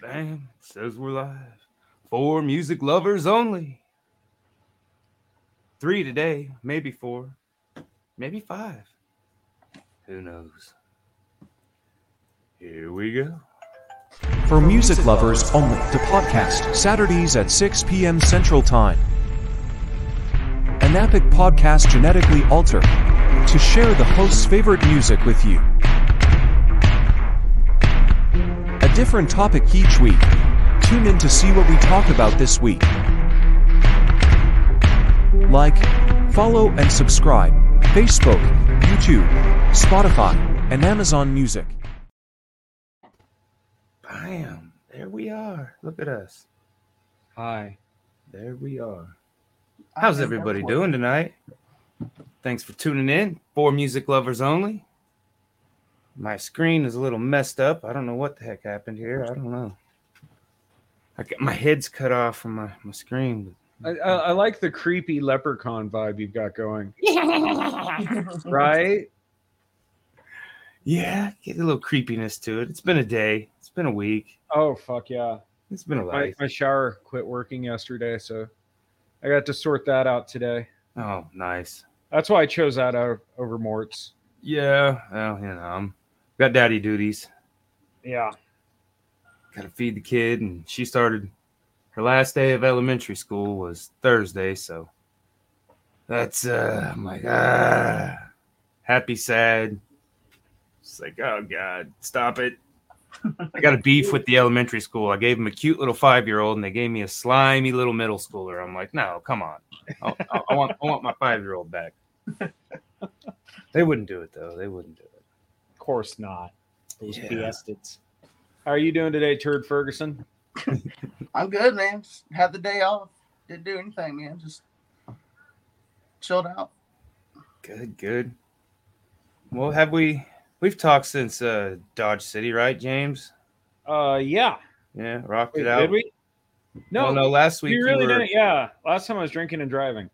Bam, says we're live. Four music lovers only. Three today, maybe four, maybe five. Who knows? Here we go. For music lovers only, the podcast, Saturdays at 6 p.m. Central Time. An epic podcast genetically altered to share the host's favorite music with you. Different topic each week. Tune in to see what we talk about this week. Like, follow, and subscribe. Facebook, YouTube, Spotify, and Amazon Music. Bam, there we are. Look at us. Hi. There we are. How's everybody doing tonight? Thanks for tuning in. for music lovers only. My screen is a little messed up. I don't know what the heck happened here. I don't know. I got, my head's cut off from my, my screen. I, I, I like the creepy leprechaun vibe you've got going. right? Yeah, get a little creepiness to it. It's been a day. It's been a week. Oh fuck yeah. It's been a My, life. my shower quit working yesterday, so I got to sort that out today. Oh, nice. That's why I chose that over Mort's. Yeah, well, you know, I'm got daddy duties. Yeah. got to feed the kid and she started her last day of elementary school was thursday so that's uh i'm like ah happy sad. It's like oh god stop it. I got a beef with the elementary school. I gave them a cute little five-year-old and they gave me a slimy little middle schooler. I'm like no come on. I, I, I want i want my five-year-old back. They wouldn't do it though. They wouldn't do it course not. Those Yeah. bastards. How are you doing today, Turd Ferguson? I'm good, man. Just had the day off. Didn't do anything, man. Just chilled out. Good, good. Well, have we we've talked since uh Dodge City, right, James? Uh yeah. Yeah, rocked Wait, it out. did we? No, Well, no, last week we you really were didn't. Yeah. Last time I was drinking and driving.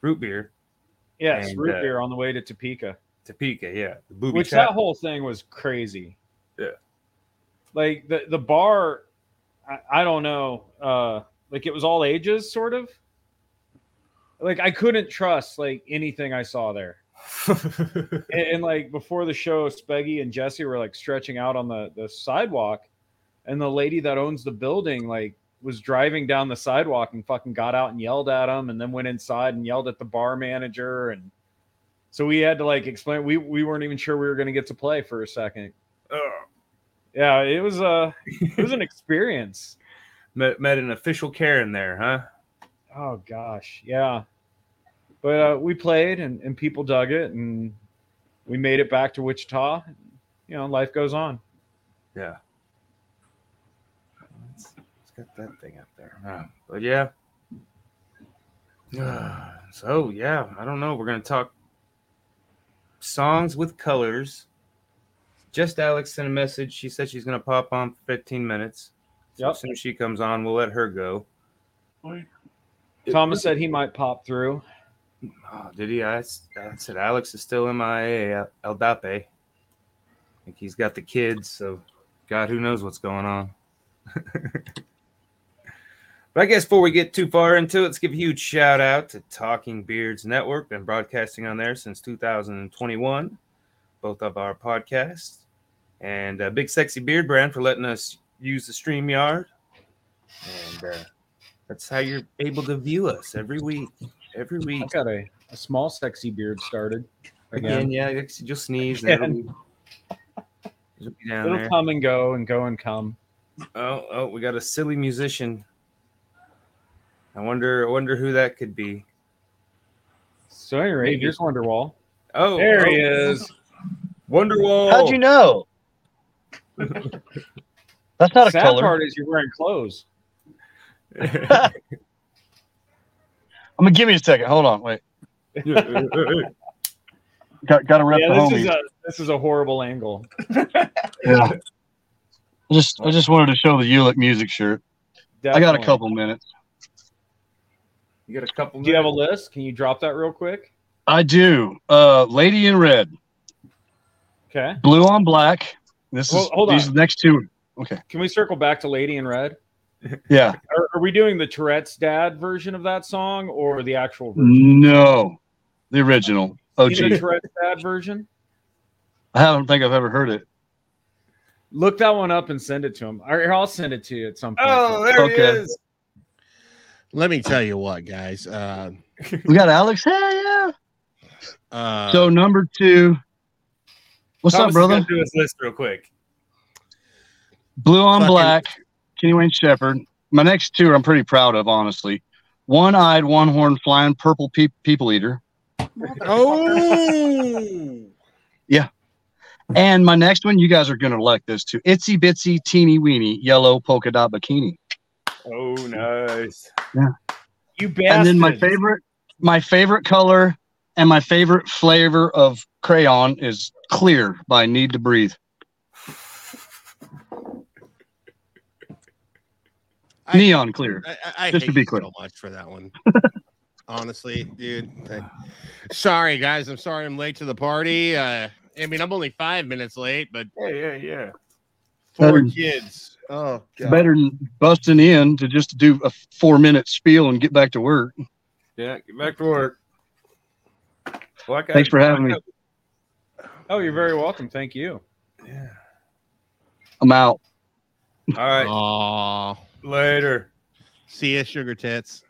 root beer, Yes, And, root uh, beer on the way to Topeka. Topeka, yeah. The booby Which trap. that whole thing was crazy. Yeah. Like the the bar, I, I don't know. Uh, like it was all ages, sort of. Like I couldn't trust like anything I saw there. And, and, like before the show, Speggy and Jesse were like stretching out on the the sidewalk, and the lady that owns the building like was driving down the sidewalk and fucking got out and yelled at him, and then went inside and yelled at the bar manager, and so we had to like explain. We we weren't even sure we were going to get to play for a second. Ugh. Yeah, it was a it was an experience. met, met an official Karen there, huh? Oh gosh, yeah. But uh, we played and, and people dug it and we made it back to Wichita. You know, life goes on. Yeah. Let's, let's get that thing up there. Uh, but yeah. so yeah, I don't know. We're gonna talk songs with colors. Just Alex sent a message. She said she's gonna pop on for 15 minutes. So Yep. as soon as she comes on, we'll let her go. Thomas said he might pop through. Oh, did he? I said Alex is still MIA. El Dape. I think he's got the kids, so God, who knows what's going on. but I guess before we get too far into it, let's give a huge shout out to Talking Beards Network. Been broadcasting on there since 2021, both of our podcasts, and uh, Big Sexy Beard Brand for letting us use the stream yard. And uh, that's how you're able to view us every week. Every week. I've got a, a small sexy beard started. Again, Again. yeah, you'll sneeze. And it'll, Again. it'll be down It'll there. come and go and go and come. Oh, oh, we got a silly musician. I wonder, I wonder who that could be. So anyway, Maybe. here's Wonderwall. Oh, There he oh, is. Wonderwall. How'd you know? That's not a Sad color. part is you're wearing clothes. I'm gonna give me a second. Hold on. Wait. Got got to rep Yeah, the this homies. is a this is a horrible angle. yeah. I just I just wanted to show the Ulick music shirt. I got a couple minutes. You got a couple. Do you have a list? Can you drop that real quick? I do. Uh, Lady in Red, Okay. Blue on Black. This is Hold- hold these next two. Okay. Can we circle back to Lady in Red? Yeah. Are, are we doing the Tourette's dad version of that song or the actual version? No, the original OG. You know the Tourette's dad version? I don't think I've ever heard it. Look that one up and send it to him. Or I'll send it to you at some point. Oh, there he is. Let me tell you what, guys. Uh, We got Alex. Hell yeah. uh, So number two. What's Thomas up, brother? gonna Do his list real quick. Blue on Fucking- Black, Kenny Wayne Shepherd. My next two I'm pretty proud of, honestly. One eyed, one horn flying purple pe- people eater. oh, yeah. And my next one, you guys are going to like this too. Itsy bitsy teeny weeny yellow polka dot bikini. Oh, nice. Yeah. You bastard. And then my favorite, my favorite color and my favorite flavor of crayon is clear by Need to Breathe. I- Neon clear. I, I, I Just hate to be you clear. so much for that one. Honestly, dude. I- sorry, guys. I'm sorry I'm late to the party. Uh, I mean, I'm only five minutes late, but Yeah, yeah, yeah. four Better- kids. Oh, It's God. better than busting in to just do a four minute spiel and get back to work. Yeah, get back to work. Well, got- Thanks for having me. Oh, you're very welcome. Thank you. Yeah. I'm out. All right. Aw. Later. See ya, sugar tits.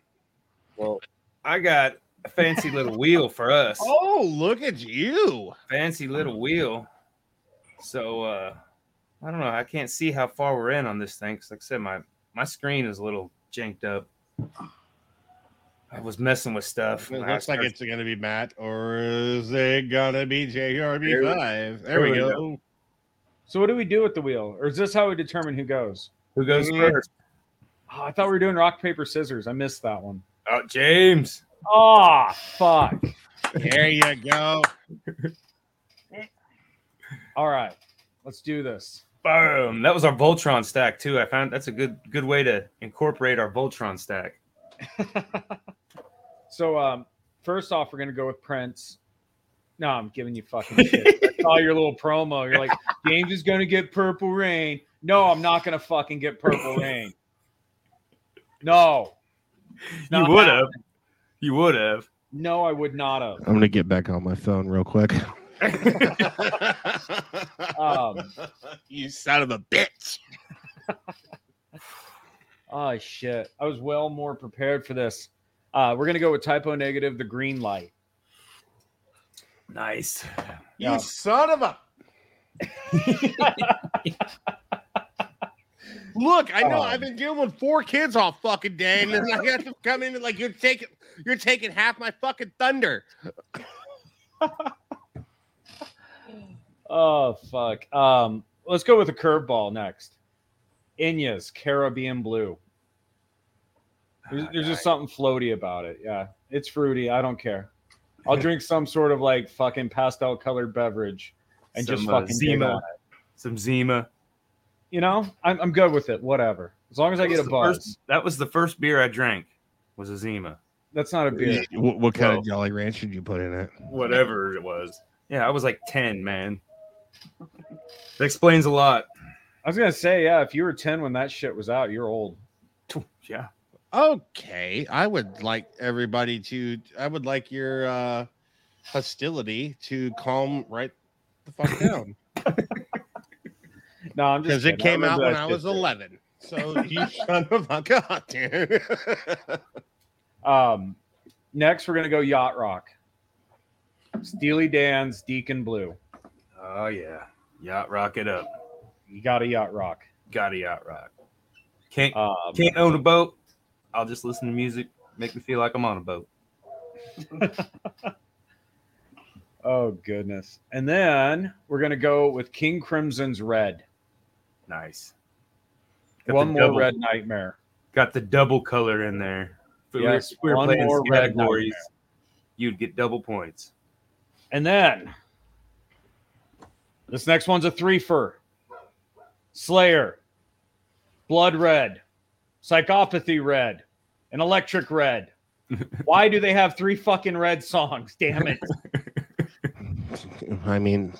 Well, I got a fancy little wheel for us. Oh, look at you. Fancy little wheel. So uh I don't know. I can't see how far we're in on this thing. Cause like I said, my my screen is a little janked up. I was messing with stuff. It when I looks like it's gonna be Matt, or is it gonna be JRB5? There we There we go. So what do we do with the wheel? Or is this how we determine who goes? who goes Mhm. first. Oh, I thought we were doing rock, paper, scissors. I missed that one. Oh, James. Oh, fuck. There you go. All right. Let's do this. Boom. That was our Voltron stack too. I found that's a good good way to incorporate our Voltron stack. So um first off, we're gonna go with Prince. No, I'm giving you fucking shit. I saw your little promo. You're like, James is gonna get purple rain. No, I'm not gonna fucking get purple rain. No. You would have. You would have. No, I would not have. I'm gonna get back on my phone real quick. Um, you son of a bitch. oh shit. I was well more prepared for this. Uh, we're gonna go with Type O Negative, the green light. Nice. Yeah. You son of a. Look, I know Oh. I've been dealing with four kids all fucking day, and then I got to come in and like you're taking you're taking half my fucking thunder. Oh fuck. Um, let's go with a curveball next. Enya's Caribbean Blue. There's, there's just something floaty about it. Yeah, it's fruity. I don't care. I'll drink some sort of like fucking pastel colored beverage and just Some, uh, fucking dig Zima. on it. Some Zima. You know, I'm, I'm good with it. Whatever, as long as I That get a the buzz. first- that was the first beer I drank. Was a Zima. That's not a beer. What, what kind Well- of Jolly Ranch did you put in it? Whatever it was. Yeah, I was like ten, man. That explains a lot. I was gonna say, yeah, if you were 10 when that shit was out, you're old. Yeah. Okay, I would like everybody to. I would like your uh hostility to calm right the fuck down No, I'm just because it came out when I was too. 11. So you son of a god, dude. Um, next, we're gonna go yacht rock. Steely Dan's Deacon Blue. Oh yeah. Yacht rock it up. You got a yacht rock. Got a yacht rock. Can't Um, can't own a boat. I'll just listen to music, make me feel like I'm on a boat. oh goodness. And then we're gonna go with King Crimson's Red. Nice. Got One the more double- Red Nightmare. Got the double color in there. If we were- Yes, we were one playing more Red categories, Nightmare. you'd get double points. And then this next one's a threefer. Slayer, Blood Red, Psychopathy Red, and Electric Red. Why do they have three fucking red songs? Damn it. I mean,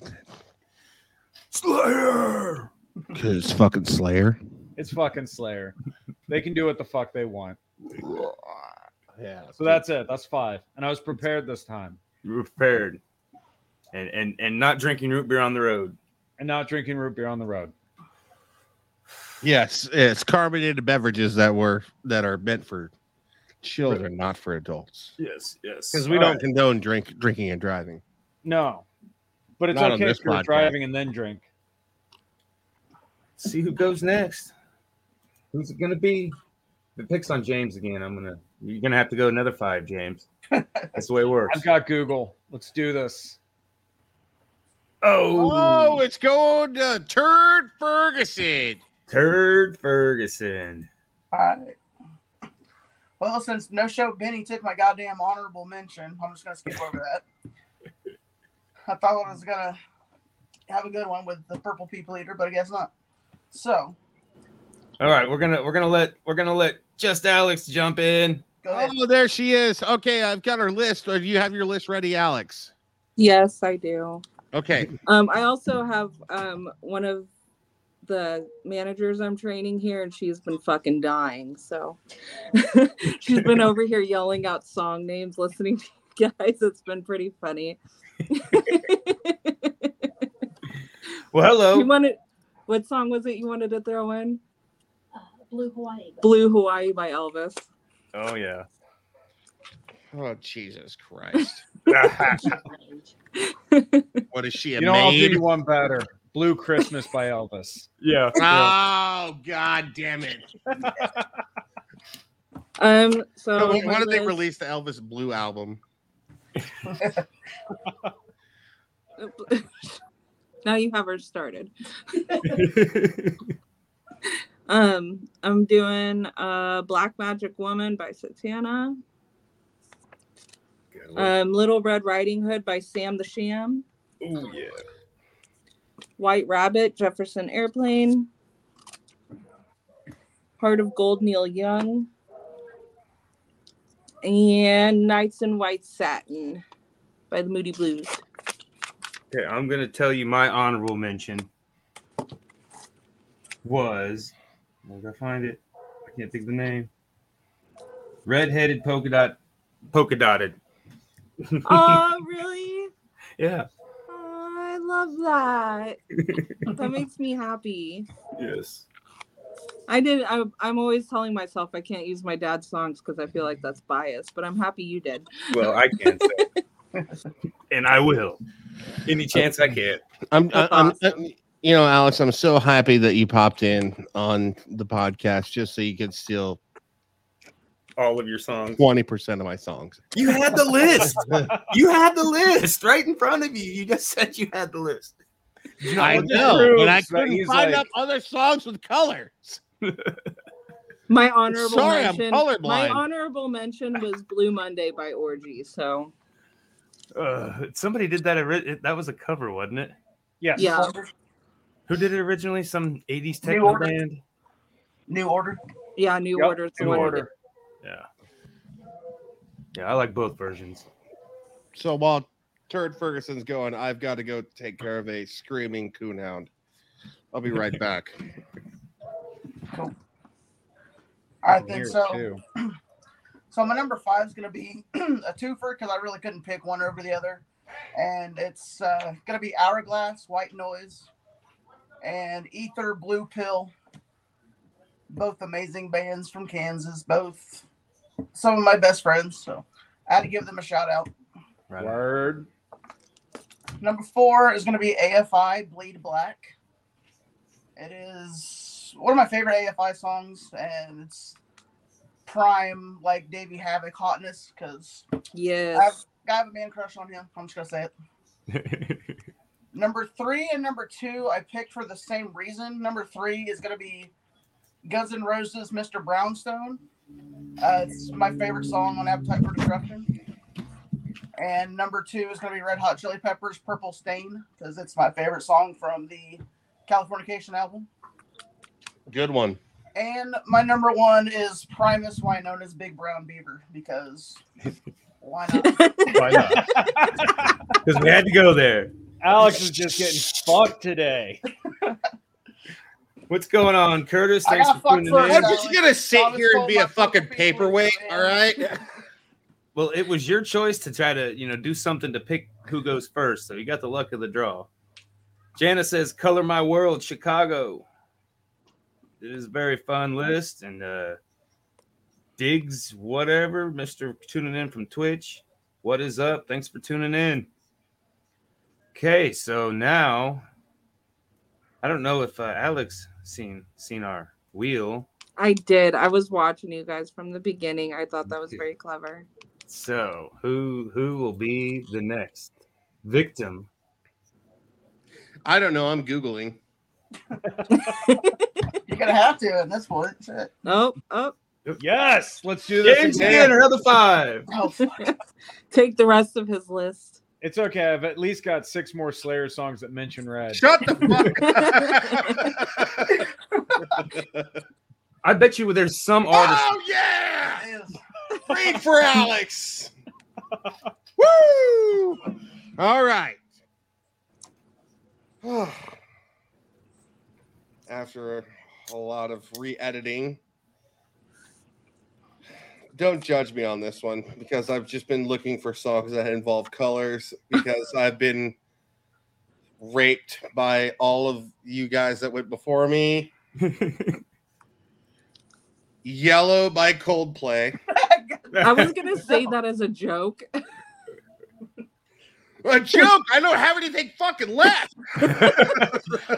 Slayer. Because it's fucking Slayer. It's fucking Slayer. They can do what the fuck they want. Yeah. So that's it. That's five. And I was prepared this time. You were prepared, and and and not drinking root beer on the road. And not drinking root beer on the road. yes, it's carbonated beverages that were that are meant for children, not for adults. Yes, yes. Because we All don't right. condone drink drinking and driving. No. But it's Not on okay this if you're podcast. driving and then drink. see who goes next. Who's it gonna be? If it picks on James again, I'm gonna. You're gonna have to go another five, James. That's the way it works. I've got Google. Let's do this. Oh, Oh, it's going to Turd Ferguson. Turd Ferguson. All right. Well, since no show Benny took my goddamn honorable mention, I'm just gonna skip over that. I thought I was gonna have a good one with the purple people eater, but I guess not. So All right, we're gonna we're gonna let we're gonna let just Alex jump in. go ahead. Oh, there she is. Okay, I've got her list. Do you have your list ready, Alex? Yes, I do. Okay. Um, I also have um one of the managers I'm training here, and she's been fucking dying. So she's been over here yelling out song names, listening to you guys. It's been pretty funny. Well, hello. You wanted what song was it you wanted to throw in? Uh, Blue Hawaii. Blue Hawaii by Elvis. Oh yeah. Oh, Jesus Christ. What is she, a You know, I'll do you one better. Blue Christmas by Elvis. yeah. Oh, God damn it. Um, so So when my did they release the Elvis Blue album? now you have her started. Um, I'm doing uh Black Magic Woman by Um, Little Red Riding Hood by Sam the Sham. oh yeah. White Rabbit, Jefferson Airplane. Heart of Gold, Neil Young. And Nights in White Satin by the Moody Blues. Okay, I'm gonna tell you my honorable mention was where did I find it? I can't think of the name. Red-headed polka dot polka dotted. oh, really? Yeah. Oh, I love that. that makes me happy. Yes. I did. I, I'm always telling myself I can't use my dad's songs because I feel like that's biased, but I'm happy you did. Well, I can't and I will. Any uh, chance I can. I'm, That's I'm, awesome. Uh, you know, Alex, I'm so happy that you popped in on the podcast just so you could steal All of your songs. 20% of my songs. You had the list. you had the list right in front of you. You just said you had the list. Did you not I know, it? but I proves that couldn't find like- up other songs with colors. My honorable Sorry, I'm mention. My honorable mention was Blue Monday by Orgy. So Uh, somebody did that. ori- That was a cover, wasn't it? Yes. Yeah. Who did it originally? Some 80s New techno Order. band? New order. yeah, New Yep, Order. New one who did- order. Yeah. Yeah, I like both versions. So while Turd Ferguson's going, I've got to go take care of a screaming coonhound. I'll be right back. All right, I can then. So, too. so my number five is gonna be a twofer because I really couldn't pick one over the other, and it's uh, gonna be Hourglass, White Noise, and Ether, Blue Pill. Both amazing bands from Kansas. Both some of my best friends. So I had to give them a shout out. Right. Word. Number four is going to be AFI Bleed Black. It is one of my favorite AFI songs, and it's prime like Davey Havok hotness because I have, I have a man crush on him. I'm just gonna say it. Number three and number two I picked for the same reason. Number three is going to be Guns N' Roses, Mr. Brownstone. Uh, it's my favorite song on Appetite for Destruction. And number two is going to be Red Hot Chili Peppers, Purple Stain, because it's my favorite song from the Californication album. Good one. And my number one is Primus, Wynona's Big Brown Beaver, because why not? Why not? Because we had to go there. Alex is just getting fucked today. What's going on, Curtis? I Thanks got for fucked tuning first. in. I'm just gonna sit Thomas here and be a fucking fucking paperweight. All right. Well, it was your choice to try to, you know, do something to pick who goes first. So you got the luck of the draw. Jana says, "Color My World, Chicago." It is a very fun list, and uh Diggs, whatever, Mister tuning in from Twitch. What is up? Thanks for tuning in. Okay, so now I don't know if uh, Alex seen seen our wheel. I did. I was watching you guys from the beginning. I thought that was very clever. So who who will be the next victim? I don't know. I'm googling. You're gonna have to at this point. Shit. Oh, oh, Yes, let's do this. James again. Skinner, another five. Oh, take the rest of his list. It's okay. I've at least got six more Slayer songs that mention red. Shut the fuck. I bet you there's some artist. oh yeah! Yes. Read for Alex. Woo! All right. After a lot of re-editing, don't judge me on this one because I've just been looking for songs that involve colors because I've been raped by all of you guys that went before me. Yellow by Coldplay. I was gonna say that as a joke. A joke. I don't have anything fucking left.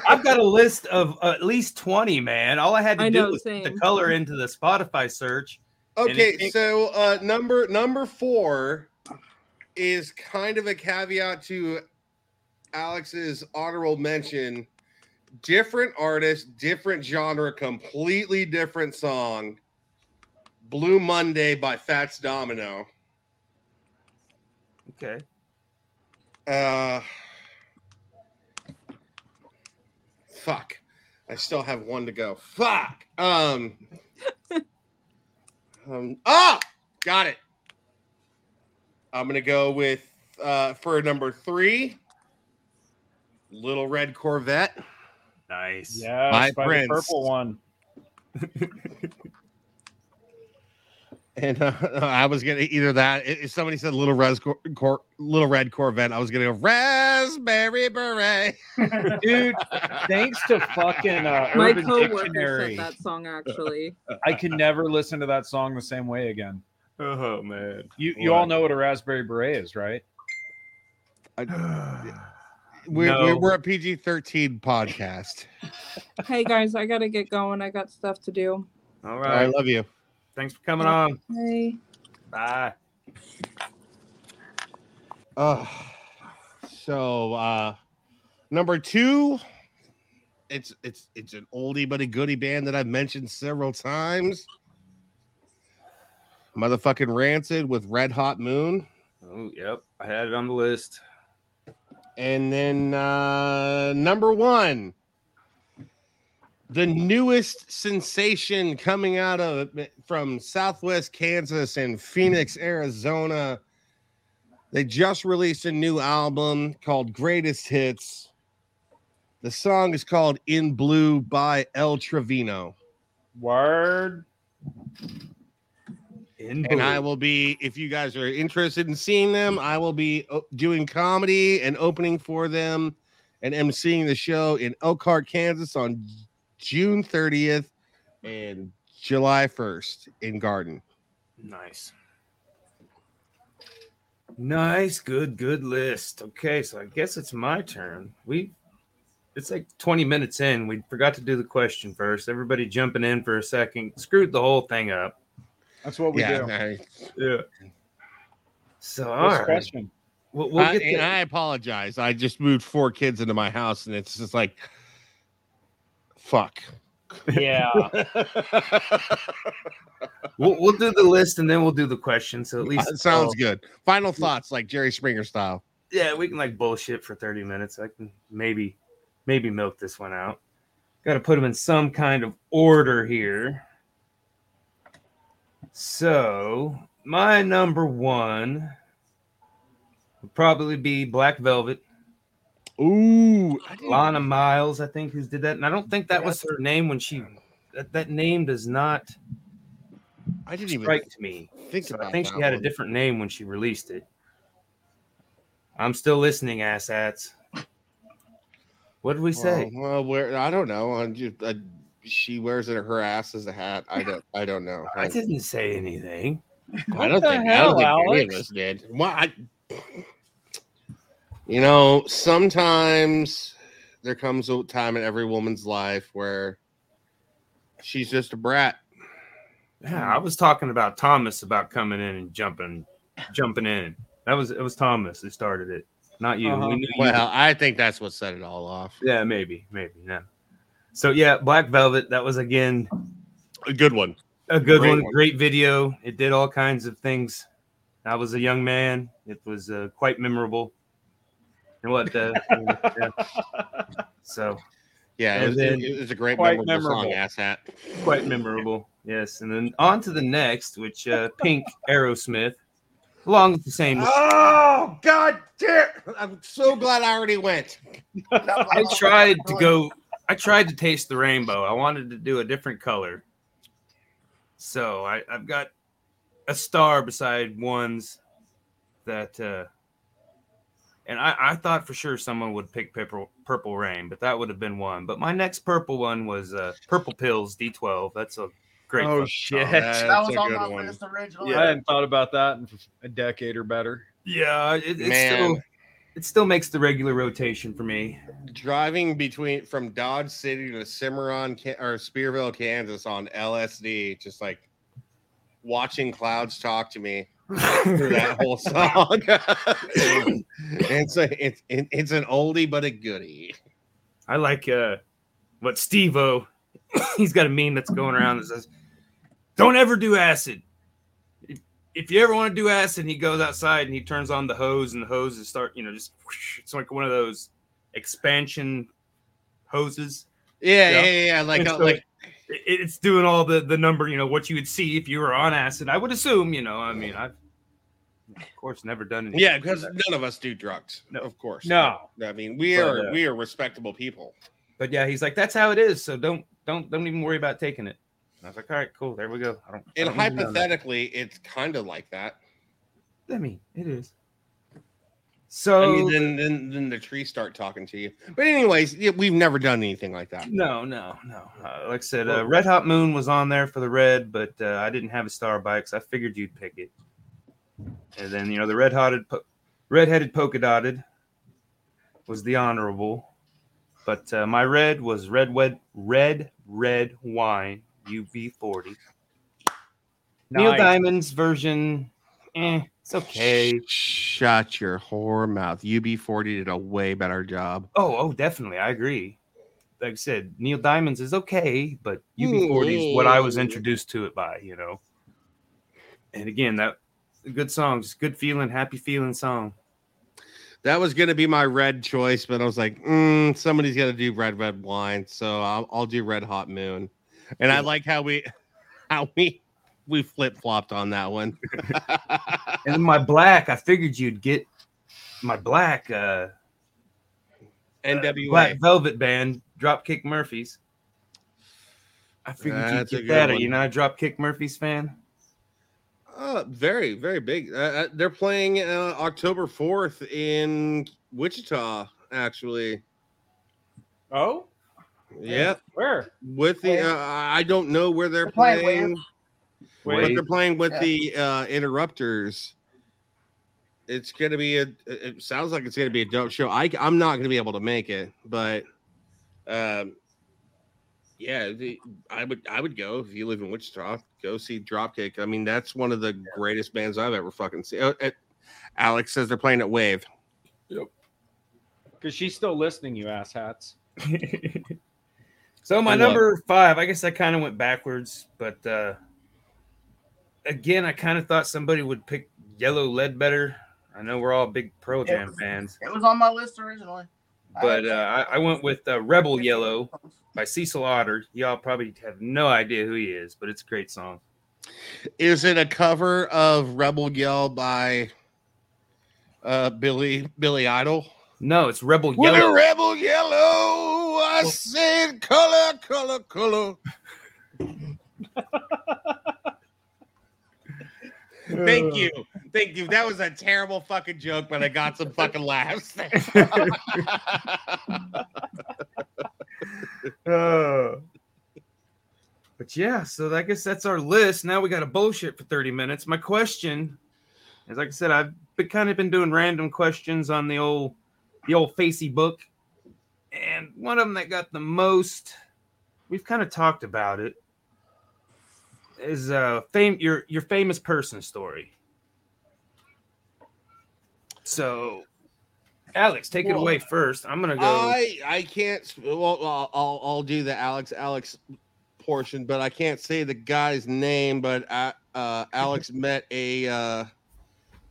I've got a list of at least 20, man. All I had to I do know, was put the color into the Spotify search. Okay, it- so uh number number four is kind of a caveat to Alex's honorable mention. Different artist, different genre, completely different song. Blue Monday by Fats Domino. Okay. Uh fuck. I still have one to go. Fuck. Um Um ah got it. I'm gonna go with uh for number three. Little Red Corvette. Nice. Yeah, My prince. purple one. And uh, I was gonna either that if somebody said little res cor, cor, little red Corvette, I was gonna go raspberry beret. Dude, thanks to fucking uh, My Urban coworker Dictionary, said that song actually. I can never listen to that song the same way again. Oh man. You you all know what a raspberry beret is, right? We're, No. we're, we're a PG 13 podcast. hey guys, I gotta get Uh, going. I got stuff to do. All right. I love you. Thanks for coming on. Hey. Bye. Uh, so uh number two, it's it's it's an oldie but a goodie band that I've mentioned several times. Motherfucking Rancid with Red Hot Moon. Oh, yep. I had it on the list. And then uh number one, the newest sensation coming out of from Southwest Kansas and Phoenix, Arizona. They just released a new album called Greatest Hits. The song is called In Blue by El Trevino. Word. In And I will be, if you guys are interested in seeing them, I will be uh, doing comedy and opening for them and emceeing the show in Elkhart, Kansas on June 30th and July 1st in Garden. Nice. Nice, good, good list. Okay, so I guess it's my turn. We it's like 20 minutes in. We forgot to do the question first. Everybody jumping in for a second. Screwed the whole thing up. That's what we yeah, do. I, Yeah. So all What's the right. question? We'll, we'll I- and I apologize. I just moved four kids into my house, and it's just like, fuck. Yeah. we'll, we'll do the list and then we'll do the question. So at uh, least That sounds uh, good. Final thoughts, like Jerry Springer style. yeah, we can like bullshit for 30 minutes. I can maybe maybe milk this one out. Got to put them in some kind of order here. So, my number 1 would probably be Black Velvet. Ooh, Lana Miles, I think, who did that. And I don't think that was her name when she. That, that name does not I didn't even strike me. think So I think she had a different name when she released it. I'm still listening, asshats. What did we say? Well, well, where I don't know. I'm just, uh, she wears it her ass as a hat. I don't. I don't know. I didn't say anything. I don't the think. I hell, don't think any of us did. Well, I, you know, sometimes there comes a time in every woman's life where she's just a brat. Yeah, I was talking about Thomas about coming in and jumping, jumping in. That was it was Thomas who started it, not you. Uh-huh. We knew you- Well, I think that's what set it all off. yeah, maybe, maybe, no. So yeah, Black Velvet. That was again A good one. a good Great one. one. Great video. It did all kinds of things. I was a young man. It was uh, quite memorable. And what? Uh, yeah. So Yeah, And it was, then- it was a great Quite memorable, song, ass hat. quite memorable. Yes, and then on to the next, which uh, Pink Aerosmith, along with the same. Oh God damn! I'm so glad I already went. I tried to go. I tried to taste the rainbow. I wanted to do a different color. So I, I've got a star beside ones that, uh, and I, I thought for sure someone would pick purple, purple rain, but that would have been one. But my next purple one was uh, Purple Pills D12. That's a great. Oh, shit. song. That was on my one. list originally. Yeah. I hadn't thought about that in a decade or better. Yeah, it, it Man. still it still makes the regular rotation for me. Driving between from Dodge City to Cimarron or Spearville, Kansas on LSD, just like watching clouds talk to me through that whole song. it's a it's it, it's an oldie but a goodie. I like uh what Steve O he's got a meme that's going around that says, Don't ever do acid. If, if you ever want to do acid, and he goes outside and he turns on the hose and the hoses start, you know, just whoosh, it's like one of those expansion hoses. Yeah, Yeah. yeah, yeah. yeah, Like so like it's doing all the the number, you know, what you would see if you were on acid. I would assume, you know, I mean, I've of course never done anything. yeah, because none of us do drugs. No. Of course. No. I mean we But, are uh, we are respectable people. but yeah, he's like, that's how it is. So don't don't don't even worry about taking it. And I was like, all right, cool, there we go. I don't. I And don't know that. hypothetically, it's kind of like that. I mean, it is. I So mean, then, then then the trees start talking to you. But anyways, we've never done anything like that. no, no, no. Uh, like I said, uh, Red Hot Moon was on there for the red, but uh, I didn't have a star by because I figured you'd pick it. And then you know the red hotted, po- red-headed polka dotted was the honorable, but uh, my red was red, red, red, red wine UB40. Neil Diamond's version, eh, it's okay. Shut your whore mouth. UB40 did a way better job. Oh, oh, definitely. I agree. Like I said, Neil Diamonds is okay, but UB40 is what I was introduced to it by, you know. And again, that good song, just good feeling, happy feeling song. That was gonna be my red choice, but I was like, mm, somebody's gonna do red red wine, so I'll, I'll do red hot moon. And I like how we how we we flip flopped on that one. And my black, I figured you'd get my black uh NWA. Black Velvet Band, Dropkick Murphys. I figured That's you'd get that. Are you not a Dropkick Murphys fan? Uh, very, very big. Uh, Uh, they're playing uh, October 4th in Wichita, actually. Oh, yeah, where? With the, uh, I don't know where they're They're playing playing, but they're playing with Yeah. the uh, Interrupters. It's gonna be a. It sounds like it's gonna be a dope show. I, I'm not gonna be able to make it, but, um, yeah, the, I would I would go if you live in Wichita. Go see Dropkick. I mean, that's one of the greatest bands I've ever fucking seen. Uh, uh, Alex says they're playing at Wave. Yep. Because she's still listening, you asshats. so my number five, I guess I kind of went backwards, but uh again, I kind of thought somebody would pick Yellow Ledbetter. I know we're all big Pearl Yeah. Jam fans, It was on my list originally. but uh, I, I went with uh, Rebel Yellow by Cecil Otter. Y'all probably have no idea who he is, but it's a great song. Is it a cover of Rebel Yell by uh, Billy Billy Idol? No, it's Rebel With a Yellow. rebel yellow, I said color, color, color. Thank you. Thank you. That was a terrible fucking joke, but I got some fucking laughs. Uh, but yeah, so I guess that's our list. Now we got a bullshit for 30 minutes. My question is like I said, I've been kind of been doing random questions on the old the old facey book. And one of them that got the most, we've kind of talked about it, is a fame your your famous person story. So Alex, take it away first. I'm gonna go. I I can't. Well, I'll I'll, do the Alex Alex portion, but I can't say the guy's name. But uh, uh, Alex met a uh,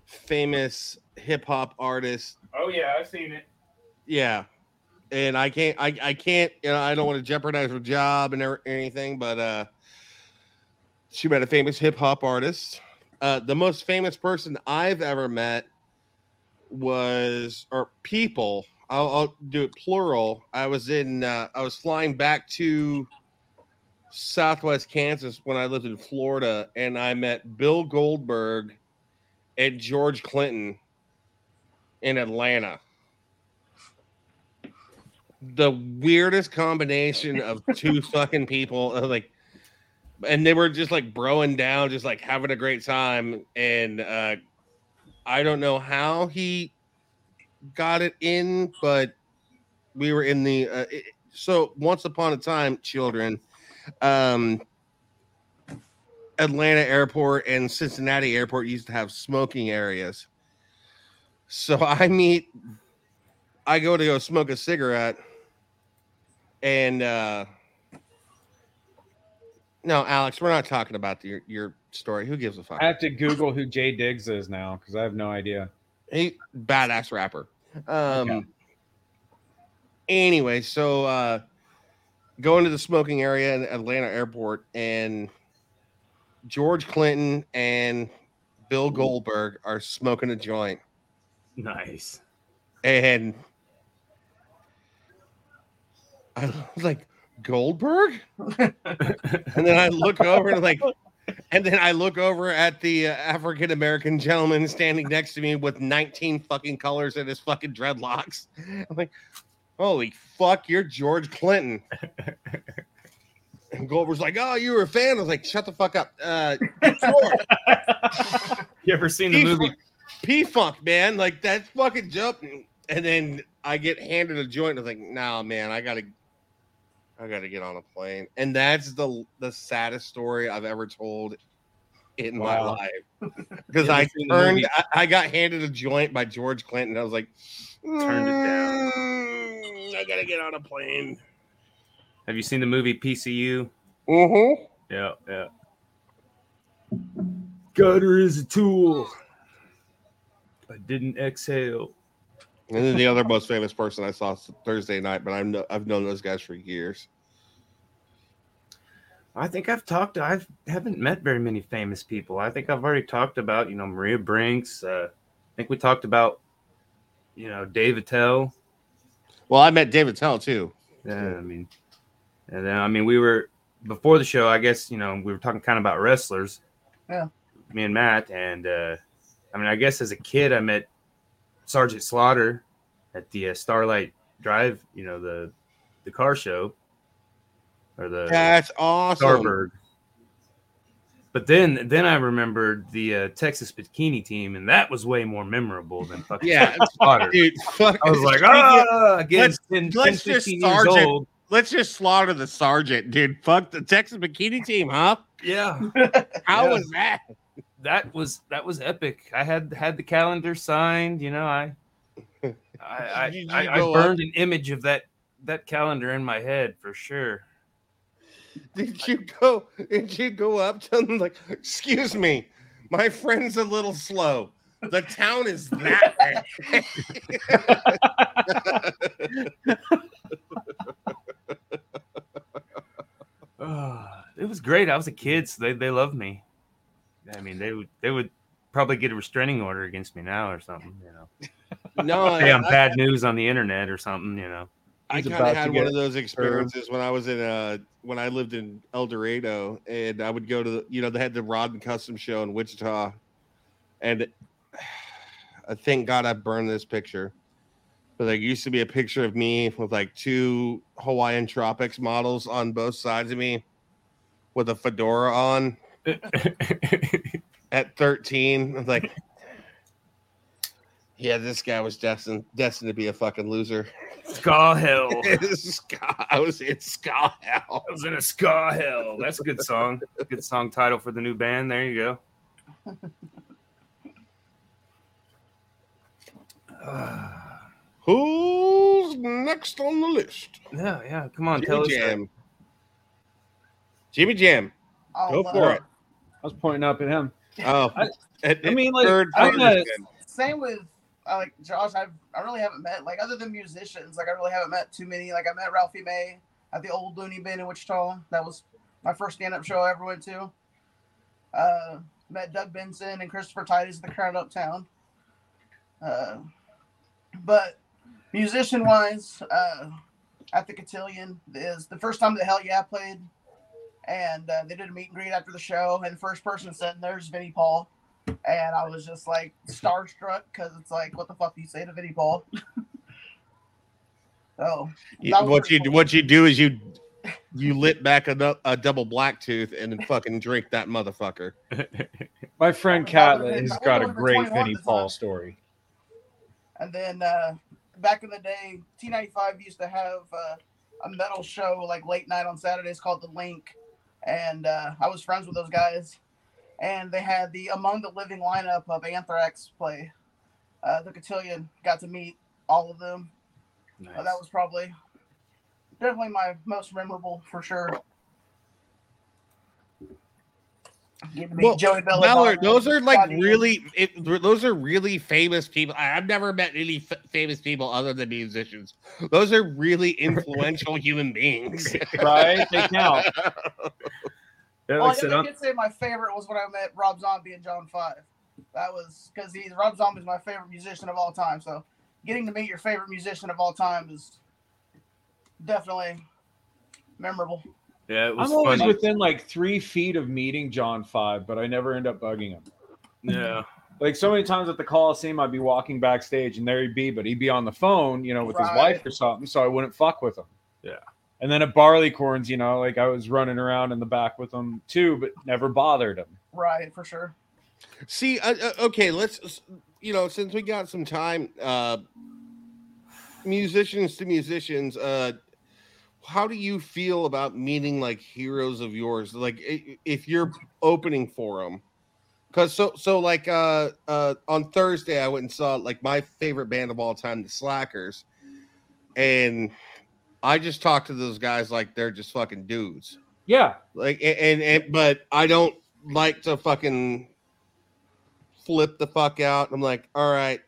famous hip hop artist. oh yeah, I've seen it. Yeah, and I can't. I I can't. You know, I don't want to jeopardize her job and anything, but uh, she met a famous hip hop artist. Uh, the most famous person I've ever met was or people I'll, I'll do it plural. I was in uh, i was flying back to southwest kansas when i lived in florida and i met bill goldberg and george clinton in atlanta. The weirdest combination of two fucking people. Like and they were just like broing down just like having a great time and uh I don't know how he got it in, but we were in the uh, it- so once upon a time, children, um, Atlanta Airport and Cincinnati Airport used to have smoking areas. So I meet, I go to go smoke a cigarette, and uh, no, Alex, we're not talking about your your story. Who gives a fuck? I have to Google who Jay Diggs is now because I have no idea. he badass rapper. Um Okay. anyway, so uh going to the smoking area in Atlanta airport and George Clinton and Bill Goldberg are smoking a joint Nice. and I was like Goldberg and then I look over and like and then I look over at the uh, African American gentleman standing next to me with 19 fucking colors in his fucking dreadlocks. I'm like, holy fuck, you're George Clinton. And Goldberg's like, oh, you were a fan. I was like, shut the fuck up. Uh, You ever seen the movie? P Funk, man. Like, that's fucking jumping. And then I get handed a joint. I was like, nah, man, I gotta, I gotta get on a plane. And that's the the saddest story I've ever told in my life. Because I turned. I, I got handed a joint by George Clinton. I was like, Turned it down. "Mm, I gotta get on a plane. Have you seen the movie PCU? Mm-hmm. Yeah, yeah. Gutter is a tool. I didn't exhale. And then the other most famous person I saw Thursday night, but I'm no, I've known those guys for years. I think I've talked. I haven't met very many famous people. I think I've already talked about, you know, Maria Brinks. Uh, I think we talked about, you know, Dave Attell. Well, I met Dave Attell too. Yeah, I mean, and then I mean, we were before the show. I guess you know we were talking kind of about wrestlers. Yeah. Me and Matt, and uh, I mean, I guess as a kid, I met Sergeant Slaughter at the uh, Starlight Drive. You know the the car show or the That's awesome. Starburg. But then, then I remembered the uh, Texas bikini team, and that was way more memorable than fucking Yeah, Slaughter. dude. Fuck. I was like, Speaking of- ah, again, let's- 10, let's 10, just 15 years Sergeant. old. let's just slaughter the sergeant, dude. Fuck the Texas bikini team, huh? Yeah, How Yeah. was that? That was that was epic. I had had the calendar signed. You know, I I I, I, I go burned an image of that that calendar in my head for sure. Did you go? Did you go up to them like, excuse me, my friend's a little slow. The town is that way. It was great. I was a kid, so they, they loved me. I mean, they would they would probably get a restraining order against me now or something. You know. No, Hey, I, on bad news on the internet or something, you know. I kind of had one of those experiences when I was in uh when I lived in El Dorado, and I would go to the, you know they had the Rod and Custom show in Wichita, and I thank God I burned this picture. But there used to be a picture of me with like two Hawaiian Tropics models on both sides of me, with a fedora on at thirteen. I was like, yeah, this guy was destined destined to be a fucking loser. Ska hell. ska, I was in ska hell. I was in a ska hell. That's a good song. Good song title for the new band. There you go. Ah, Who's next on the list? yeah, yeah. Come on, tell Jimmy us. that. Jam. Jimmy Jam. I'll, Go uh, for it. I was pointing up at him. Oh, I- at- I mean, like, third I'm not- Same with uh, like Josh. I've I really haven't met like other than musicians. Like I really haven't met too many. Like I met Ralphie May at the old Looney Bin in Wichita. That was my first stand-up show I ever went to. Uh, met Doug Benson and Christopher Titus at the Crown Uptown. Uh, but musician-wise, uh, at the Cotillion is the first time that Hell Yeah played, and uh, they did a meet and greet after the show, and the first person sitting there is Vinnie Paul and I was just like starstruck because it's like, what the fuck do you say to Vinnie Paul? so You- that was what you cool. what you do is you you lit back a, a double black tooth and then fucking drink that motherfucker. My friend That would've Catlett been- has got a great Vinnie Paul time. story. and then uh, back in the day, T95 used to have uh, a metal show like late night on Saturdays called The Link, and uh, I was friends with those guys, and they had the Among the Living lineup of Anthrax play. Uh, the Cotillion got to meet all of them. Uh, that was probably definitely my most memorable for sure. Getting to meet Well, Joey Belladonna, Mallard, those are like Scotty- really it, those are really famous people. I- I've never met any f- famous people other than musicians. Those are really influential human beings. Right? They count. Yeah, Well, like I I said, I'm- did say my favorite was when I met Rob Zombie and John Five. That was because he's Rob Zombie is my favorite musician of all time. So getting to meet your favorite musician of all time is definitely memorable. Yeah, it was I'm always funny. within like three feet of meeting John Five, but I never end up bugging him. Yeah, Like so many times at the Coliseum, I'd be walking backstage and there he'd be, but he'd be on the phone, you know, with his wife or something, so I wouldn't fuck with him. Yeah. And then at Barleycorns, you know, like I was running around in the back with him too, but never bothered him. Right, for sure. See, uh, uh, okay, let's you know, since we got some time, uh musicians to musicians, uh how do you feel about meeting like heroes of yours? Like if you're opening for them, because so so like uh uh on Thursday I went and saw like my favorite band of all time, the Slackers, and I just talked to those guys like they're just fucking dudes Yeah. like and, and but I don't like to fucking flip the fuck out. I'm like, all right,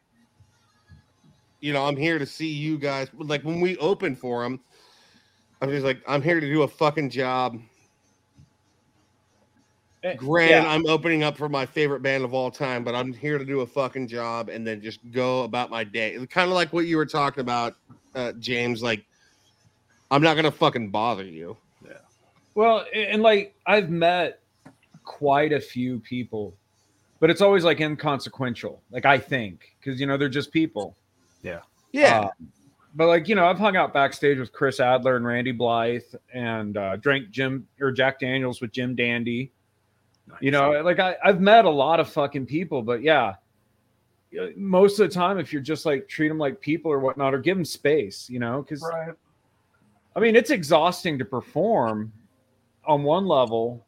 you know, I'm here to see you guys. Like when we open for them, I'm just like, I'm here to do a fucking job. Eh, Granted, yeah. I'm opening up for my favorite band of all time, but I'm here to do a fucking job and then just go about my day. Kind of like what you were talking about, uh, James. Like, I'm not gonna fucking bother you. Yeah. Well, and like I've met quite a few people, but it's always like inconsequential. Like I think because you know they're just people. Yeah, Uh, but like you know, I've hung out backstage with Chris Adler and Randy Blythe, and uh, drank Jim or Jack Daniels with Jim Dandy. You know, like I, I've met a lot of fucking people, but yeah, uh, most of the time, if you're just like treat them like people or whatnot, or give them space, you know, because Right. I mean, it's exhausting to perform on one level,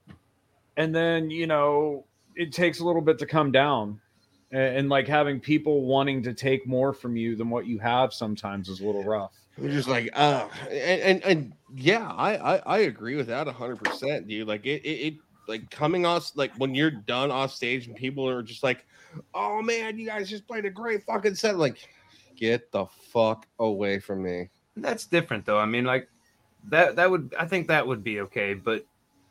and then you know it takes a little bit to come down, and, and like having people wanting to take more from you than what you have sometimes is a little rough. We're just like, uh, and and, and yeah, I, I I agree with that hundred percent, dude. Like it, it, it, like coming off, like when you're done off stage and people are just like, oh man, you guys just played a great fucking set. Like, get the fuck away from me. That's different though. I mean, like that that would I think that would be okay. But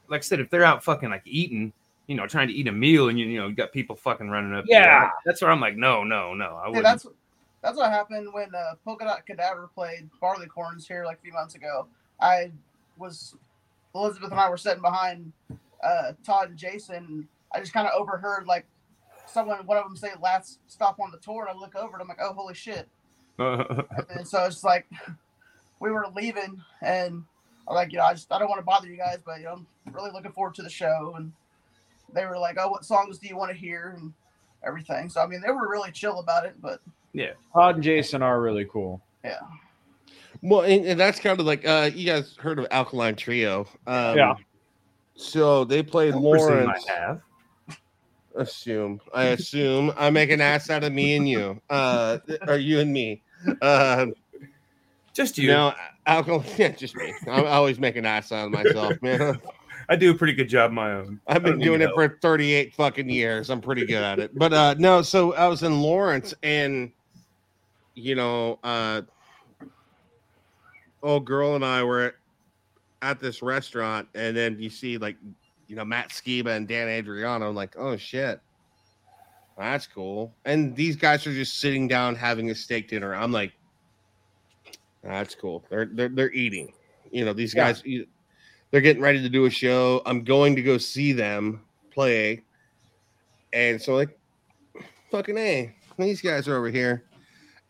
like I said, if they're out fucking like eating, you know, trying to eat a meal and you you know you got people fucking running up. to you, Yeah. that's where I'm like, no, no, no. I Yeah, wouldn't. that's That's what happened when uh, Polka Dot Cadaver played Barleycorns here like a few months ago. I was Elizabeth and I were sitting behind uh, Todd and Jason. I just kind of overheard like someone, one of them say last stop on the tour, and I look over and I'm like, oh holy shit! And so it's like we were leaving, and I'm like, you know, I just I don't want to bother you guys, but you know, I'm really looking forward to the show. And they were like, oh, what songs do you want to hear and everything. So I mean, they were really chill about it, but yeah, Todd and Jason are really cool. yeah, Well, and, and that's kind of like uh you guys heard of Alkaline Trio. Um, Yeah. So they played I presume Lawrence. I have. Assume. I assume. I make an ass out of me and you. Uh or you and me. Uh Just you. no alkaline yeah, just me. I, I always make an ass out of myself, man. I do a pretty good job my own. I've been doing it help. for 38 fucking years. I'm pretty good at it. But uh no, so I was in Lawrence and you know, uh old girl and I were at this restaurant and then you see like you know Matt Skiba and Dan Andriano. I'm like, oh shit. That's cool. And these guys are just sitting down having a steak dinner. I'm like, that's cool. They're they're they're eating. You know, these Yeah. guys they're getting ready to do a show. I'm going to go see them play. And so like fucking A, these guys are over here.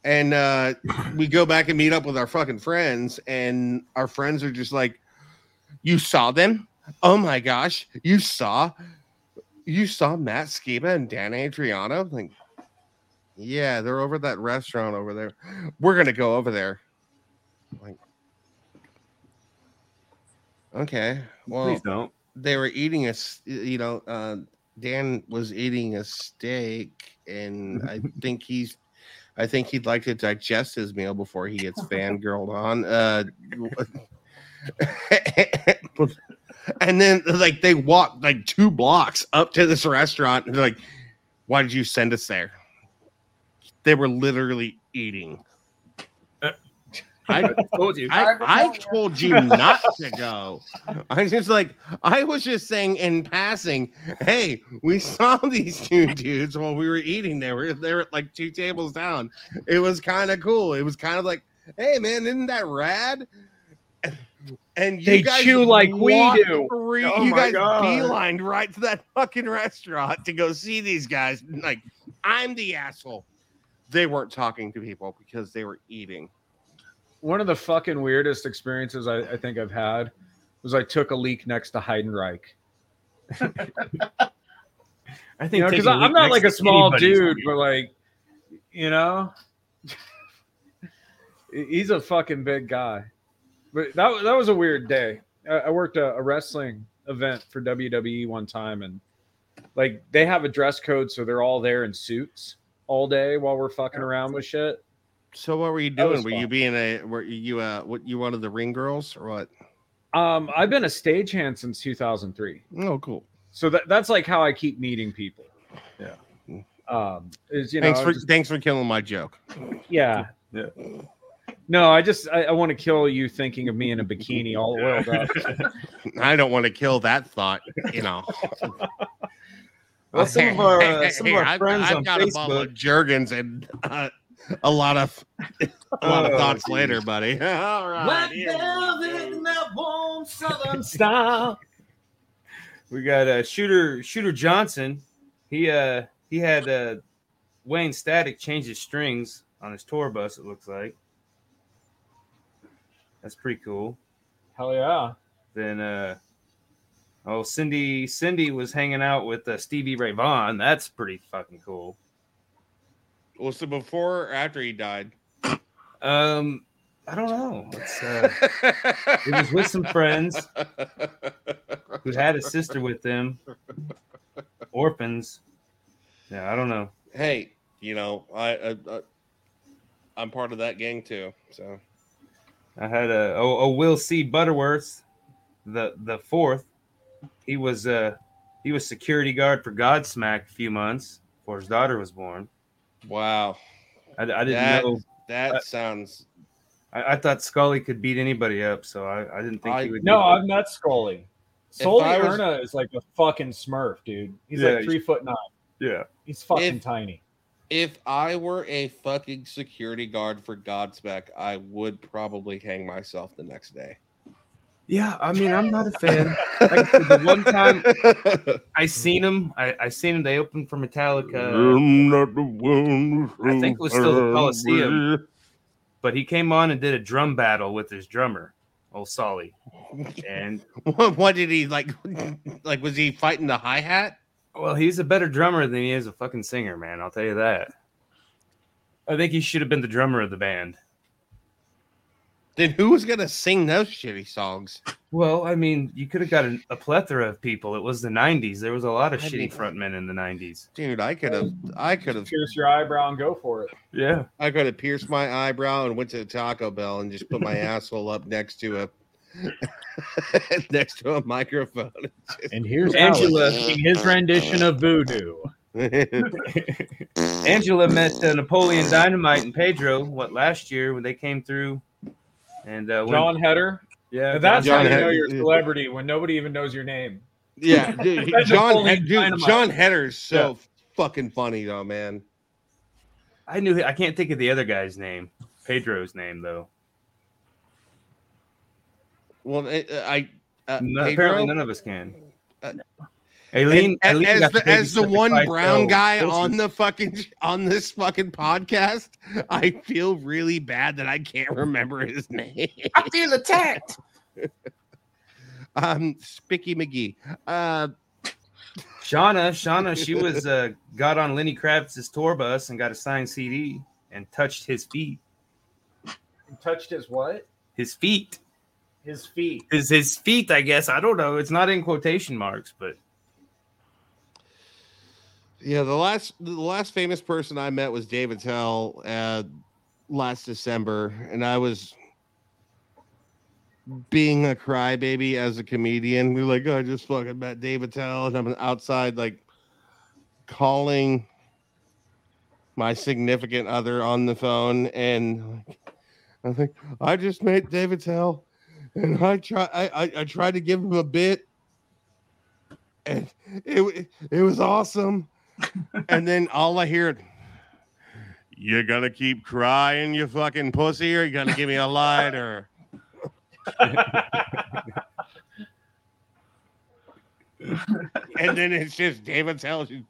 And uh we go back and meet up with our fucking friends, and our friends are just like, You saw them? Oh my gosh, you saw you saw Matt Skiba and Dan Andriano? Like, yeah, they're over at that restaurant over there. We're gonna go over there. Like, okay, well, Please don't. they were eating a you know uh dan was eating a steak and i think he's i think he'd like to digest his meal before he gets fangirled on uh and then like they walked like two blocks up to this restaurant and they're like why did you send us there they were literally eating I, told you. I, I told you not to go. I just like I was just saying in passing, hey, we saw these two dudes while we were eating. They were they were like two tables down. It was kind of cool. It was kind of like, hey man, isn't that rad? And you They guys chew like we do. re- Oh you guys God. beelined right to that fucking restaurant to go see these guys. Like, I'm the asshole. They weren't talking to people because they were eating. One of the fucking weirdest experiences I, I think I've had was I took a leak next to Heidenreich. I think You know, because taking a I'm not like a small dude, but like, you know, he's a fucking big guy. But that that was a weird day. I, I worked a, a wrestling event for WWE one time, and like they have a dress code, so they're all there in suits all day while we're fucking around with shit. So what were you doing? Were you being a were you uh what you one of the ring girls or what? Um, I've been a stagehand since 2003. Oh, cool. so that that's like how I keep meeting people. Yeah. Um, is you know, thanks for just- thanks for killing my joke. yeah, Yeah. No, I just I, I want to kill you thinking of me in a bikini all oiled up. I don't want to kill that thought. You know. Well, some of our, uh, some of our I've, friends I've on got a bottle of Facebook- Jergens and uh, a lot of a lot of Oh, thoughts geez. later, buddy. All right. here we go. that warm southern style. We got uh, shooter shooter Johnson. He uh he had uh Wayne Static change his strings on his tour bus. It looks like that's pretty cool. Hell yeah. Then uh oh Cindy Cindy was hanging out with uh, Stevie Ray Vaughan. That's pretty fucking cool. Well, so before or after he died? Um, I don't know. It's, uh, he was with some friends who had a sister with them, orphans. Yeah, I don't know. hey, you know, I, I, I I'm part of that gang too. So I had a oh, oh Will C Butterworth, the the fourth. He was uh he was security guard for Godsmack a few months before his daughter was born. Wow, I, I didn't That- know. that Uh, sounds I, I thought Sully could beat anybody up, so I, I didn't think I- he would. No, I've met Sully. Sully I was- Erna is like a fucking smurf, dude. He's Yeah, like three foot nine. yeah. He's fucking If- tiny. If I were a fucking security guard for Godspeck, I would probably hang myself the next day. Yeah, I mean, I'm not a fan. Like the one time I seen him, I, I seen him. They opened for Metallica, I'm not the one I think it was still the Coliseum. but he came on and did a drum battle with his drummer, old Solly. And What, what did he like? Like, was he fighting the hi hat? well, he's a better drummer than he is a fucking singer, man. I'll tell you that. I think he should have been the drummer of the band. Then who was gonna sing those shitty songs? Well, I mean, you could have got a, a plethora of people. It was the '90s. There was a lot of I shitty mean- frontmen in the '90s. Dude, I could have, I could have, pierced your eyebrow and go for it. Yeah, I could have pierced my eyebrow and went to Taco Bell and just put my asshole up next to a, next to a microphone. And here's Angela- singing his rendition of Voodoo. Angela met uh, Napoleon Dynamite and Pedro what last year when they came through, and uh, when, Jon Heder. yeah, That's John how you know Hed- you're a celebrity when nobody even knows your name. yeah, dude, That's John, Napoleon Hed- dude, Dynamite. Jon Heder's so fucking funny though, man. I knew I can't think of the other guy's name, Pedro's name though. Well, I, I uh, No, apparently, none of us can. Uh, Aileen, And Aileen as the, as the one brown guy Wilson. on the fucking on this fucking podcast, I feel really bad that I can't remember his name. I feel attacked. um, Spicky McGee. Uh, Shauna, Shauna, she was uh, got on Lenny Kravitz's tour bus and got a signed CD and touched his feet. He touched his what? His feet. His feet. His his feet, I guess. I don't know. It's not in quotation marks, but yeah, the last the last famous person I met was Dave Attell uh, last December, and I was being a crybaby as a comedian. We were like, oh, I just fucking met Dave Attell, and I'm outside like calling my significant other on the phone, and I think I just met Dave Attell, and I try I, I, I tried to give him a bit, and it it was awesome, and then all I hear. you're gonna keep crying, you fucking pussy, or you gonna give me a lighter? and then it's just David tells you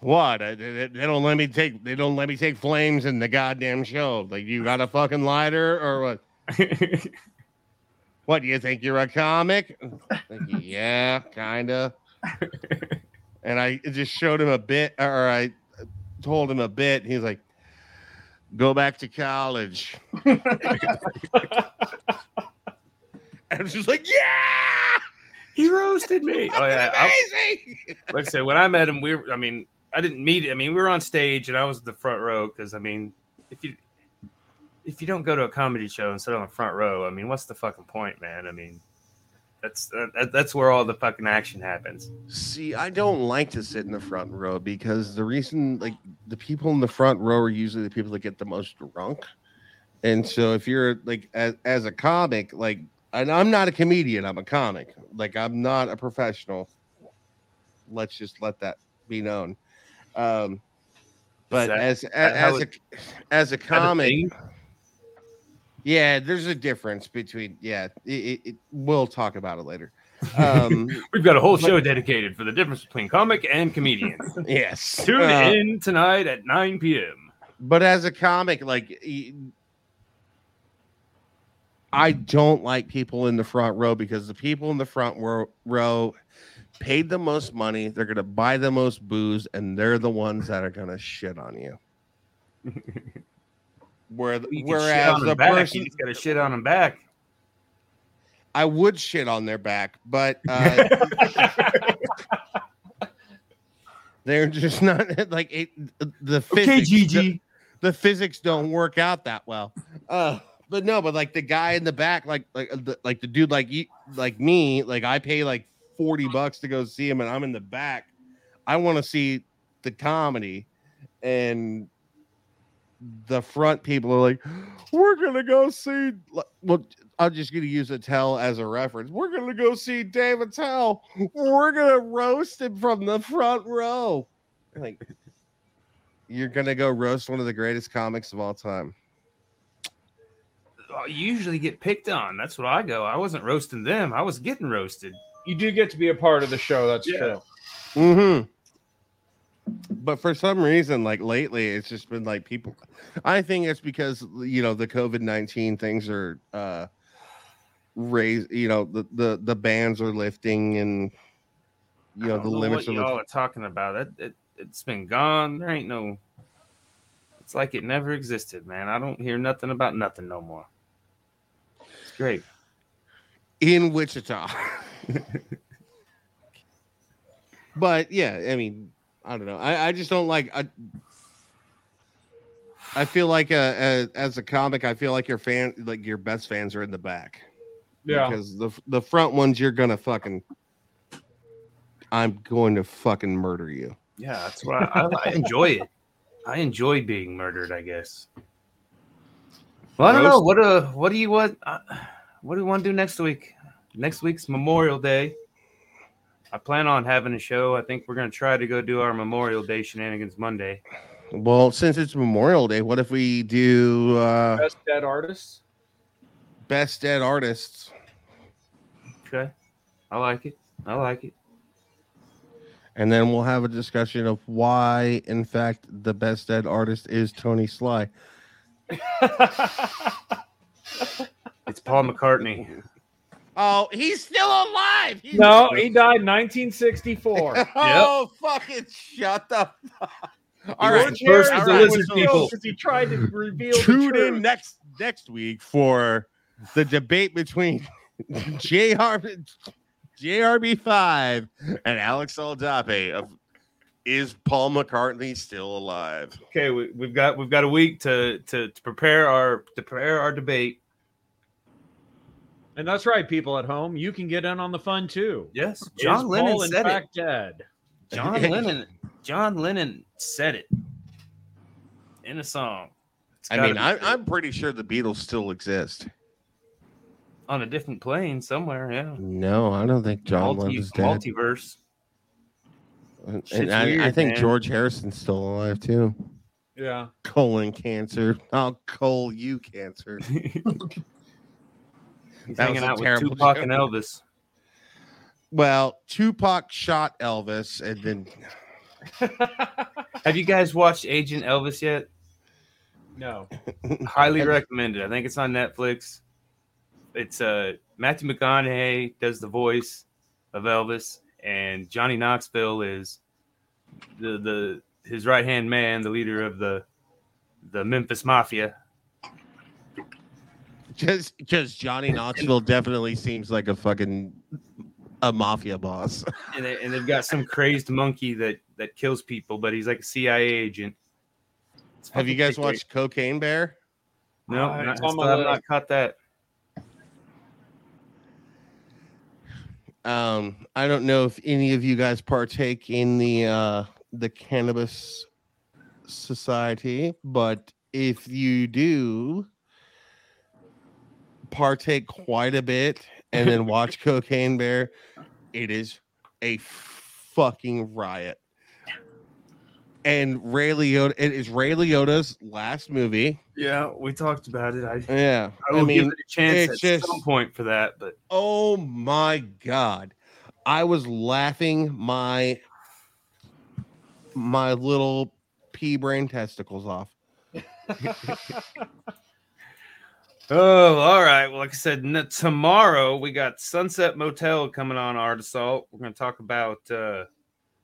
what they, they don't let me take they don't let me take flames in the goddamn show. Like you got a fucking lighter or what? What do you think you're a comic? Like, yeah, kinda. And I just showed him a bit, or I told him a bit. He's like, "Go back to college." I was just like, "Yeah, he roasted me. Oh yeah, I, like I said, when I met him, we were. I mean, I didn't meet. I mean, we were on stage, and I was the front row because I mean, if you if you don't go to a comedy show and sit on the front row, I mean, what's the fucking point, man? I mean, that's that, that's where all the fucking action happens. See, I don't like to sit in the front row because the reason, like, the people in the front row are usually the people that get the most drunk. And so, if you're like, as, as a comic, like, and I'm not a comedian, I'm a comic, like, I'm not a professional. Let's just let that be known. Um, but that- as a, that how as a as a comic. Yeah, there's a difference between yeah. It, it, it, we'll talk about it later. Um, we've got a whole show dedicated for the difference between comic and comedian. yes, Tune Uh, in tonight at 9 p.m. but as a comic like i don't like people in the front row because the people in the front row, row paid the most money they're going to buy the most booze and they're the ones that are going to shit on you Where, shit whereas the back. person just got to shit on him back. i would shit on their back but uh, they're just not like it, the Okay, physics, Gigi. the physics don't work out that well. Uh, but no, but like the guy in the back, like like the, like the dude like you like me, like I pay like forty bucks to go see him, and I'm in the back. I want to see the comedy, and the front people are like, "We're gonna go see." like, Well, I'm just gonna use Attell as a reference. We're gonna go see Dave Attell. We're gonna roast him from the front row. Like, You're gonna go roast one of the greatest comics of all time. I usually get picked on. That's what I go. I wasn't roasting them. I was getting roasted. You do get to be a part of the show. That's Yeah. true. Mm-hmm. But for some reason, like lately, it's just been like people. I think it's because you know the COVID nineteen things are uh raised. You know the the the bans are lifting, and you know the know limits what are. y'all Lift- are talking about. It, it it's been gone. There ain't no. It's like it never existed, man. I don't hear nothing about nothing no more. It's great. in Wichita. but yeah, I mean, I don't know. I, I just don't like. I, I feel like uh as, as a comic, I feel like your fan, like your best fans are in the back. Yeah. Because the the front ones, you're gonna fucking. I'm going to fucking murder you. Yeah, that's what I, I, I enjoy it. I enjoy being murdered. I guess. Well, I don't know. What uh, what do you want? Uh, what do you want to do next week? Next week's Memorial Day. I plan on having a show. I think we're gonna try to go do our Memorial Day shenanigans Monday. Well, since it's Memorial Day, what if we do uh Best dead artists. best dead artists? Okay, I like it. I like it. And then we'll have a discussion of why, in fact, the best dead artist is Tony Sly. It's Paul McCartney. Oh, he's still alive. He's- no, he died in 1964. oh, fucking shut the fuck. All was right. the first of all right, lizard people. because he tried to reveal the Tune truth. in next next week for the debate between JR, JRB5 and Alex Aldape of is Paul McCartney still alive? Okay, we, we've got we've got a week to, to to prepare our to prepare our debate. And that's right, people at home. You can get in on the fun too. Yes, Is John Lennon Paul in said it. dead? John Lennon. John Lennon said it in a song. It's I mean, I, I'm pretty sure the Beatles still exist. on a different plane somewhere. Yeah, No, I don't think John Multi- Lennon's dead. multiverse. And Shit's I, I think man. George Harrison's still alive too. Yeah. Colon cancer. I'll call you cancer. He's That was hanging a out with terrible Tupac joke. and Elvis. Well, Tupac shot Elvis, and then Have you guys watched Agent Elvis yet? No. Highly recommended. I think it's on Netflix. It's uh Matthew McConaughey does the voice of Elvis, and Johnny Knoxville is the the his right hand man, the leader of the the Memphis Mafia. Just because Johnny Knoxville definitely seems like a fucking a mafia boss. and, they, and they've got some crazed monkey that that kills people, but he's like a CIA agent. It's Have you guys great. watched Cocaine Bear? No, Uh, not, it's still have not caught that. Um, I don't know if any of you guys partake in the uh the cannabis society, but if you do partake quite a bit and then watch Cocaine Bear, it is a fucking riot. And Ray Liotta, it is Ray Liotta's last movie. Yeah, we talked about it. I, Yeah, I will give mean, it a chance at just- some point for that, but Oh my god. I was laughing my my little pea brain testicles off. Oh, all right. Well, like I said, n- tomorrow we got Sunset Motel coming on Art Assault. We're going to talk about uh,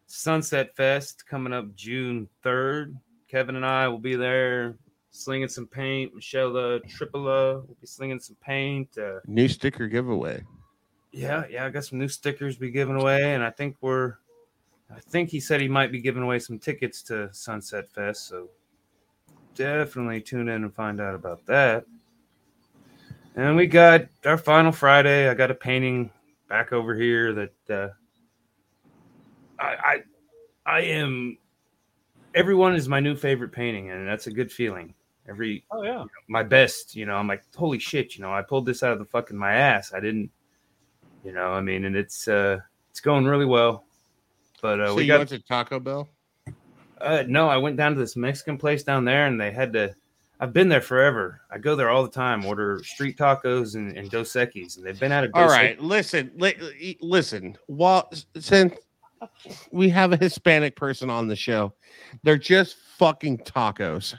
Sunset Fest coming up June 3rd. Kevin and I will be there slinging some paint. Michelle uh, Tripola will be slinging some paint. Uh, New sticker giveaway. yeah, yeah, I got some new stickers be giving away, and I think we're, I think he said he might be giving away some tickets to Sunset Fest. So definitely tune in and find out about that. And we got our final Friday. I got a painting back over here that uh, I, I I am. Everyone is my new favorite painting, and that's a good feeling. Every Oh yeah. my best, you know. I'm like, holy shit, you know, I pulled this out of the fucking my ass. I didn't, you know. I mean, and it's uh, it's going really well. But uh, so we you got went to Taco Bell? Uh, no, I went down to this Mexican place down there, and they had to. I've been there forever. I go there all the time. Order street tacos and, and Dos Equis, and they've been out of. All Dos right, listen, li- listen. Well, since we have a Hispanic person on the show, they're just fucking tacos.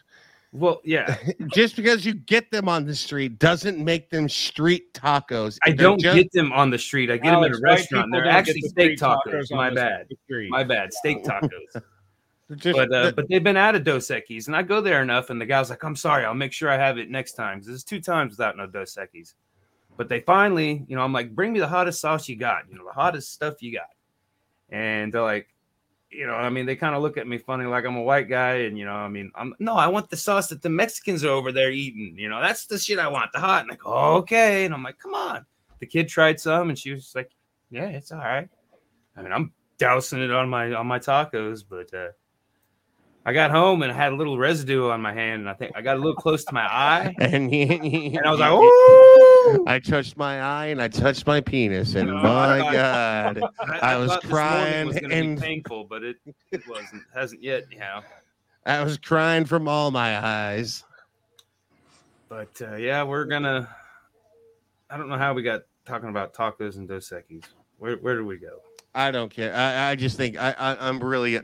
Well, yeah, Just because you get them on the street doesn't make them street tacos. I They're don't just- get them on the street. I get them Alex, at a restaurant. They're actually the steak street tacos. My bad. My bad. Steak tacos. just- but uh, but they've been out of Dos Equis, and I go there enough, and the guy's like, "I'm sorry, I'll make sure I have it next time." 'Cause It's two times without no Dos Equis. But they finally, you know, I'm like, "Bring me the hottest sauce you got, you know, the hottest stuff you got," and they're like, you know, I mean, they kind of look at me funny, like I'm a white guy, and you know, I mean, I'm no, I want the sauce that the Mexicans are over there eating, you know, that's the shit I want, the hot, and I go, okay, and I'm like, come on. The kid tried some, and she was like, yeah, it's all right. I mean, I'm dousing it on my on my tacos, but uh I got home and I had a little residue on my hand, and I think I got a little close to my eye, and, and I was like, "Ooh!" I touched my eye and I touched my penis, and No, my I- God, I was thought this morning crying was and- painful, but it, it wasn't. Hasn't yet, you know. I was crying from all my eyes. But uh, yeah, we're gonna. I don't know how we got talking about tacos and Dos Equis. Where where do we go? I don't care. I, I just think I, I I'm really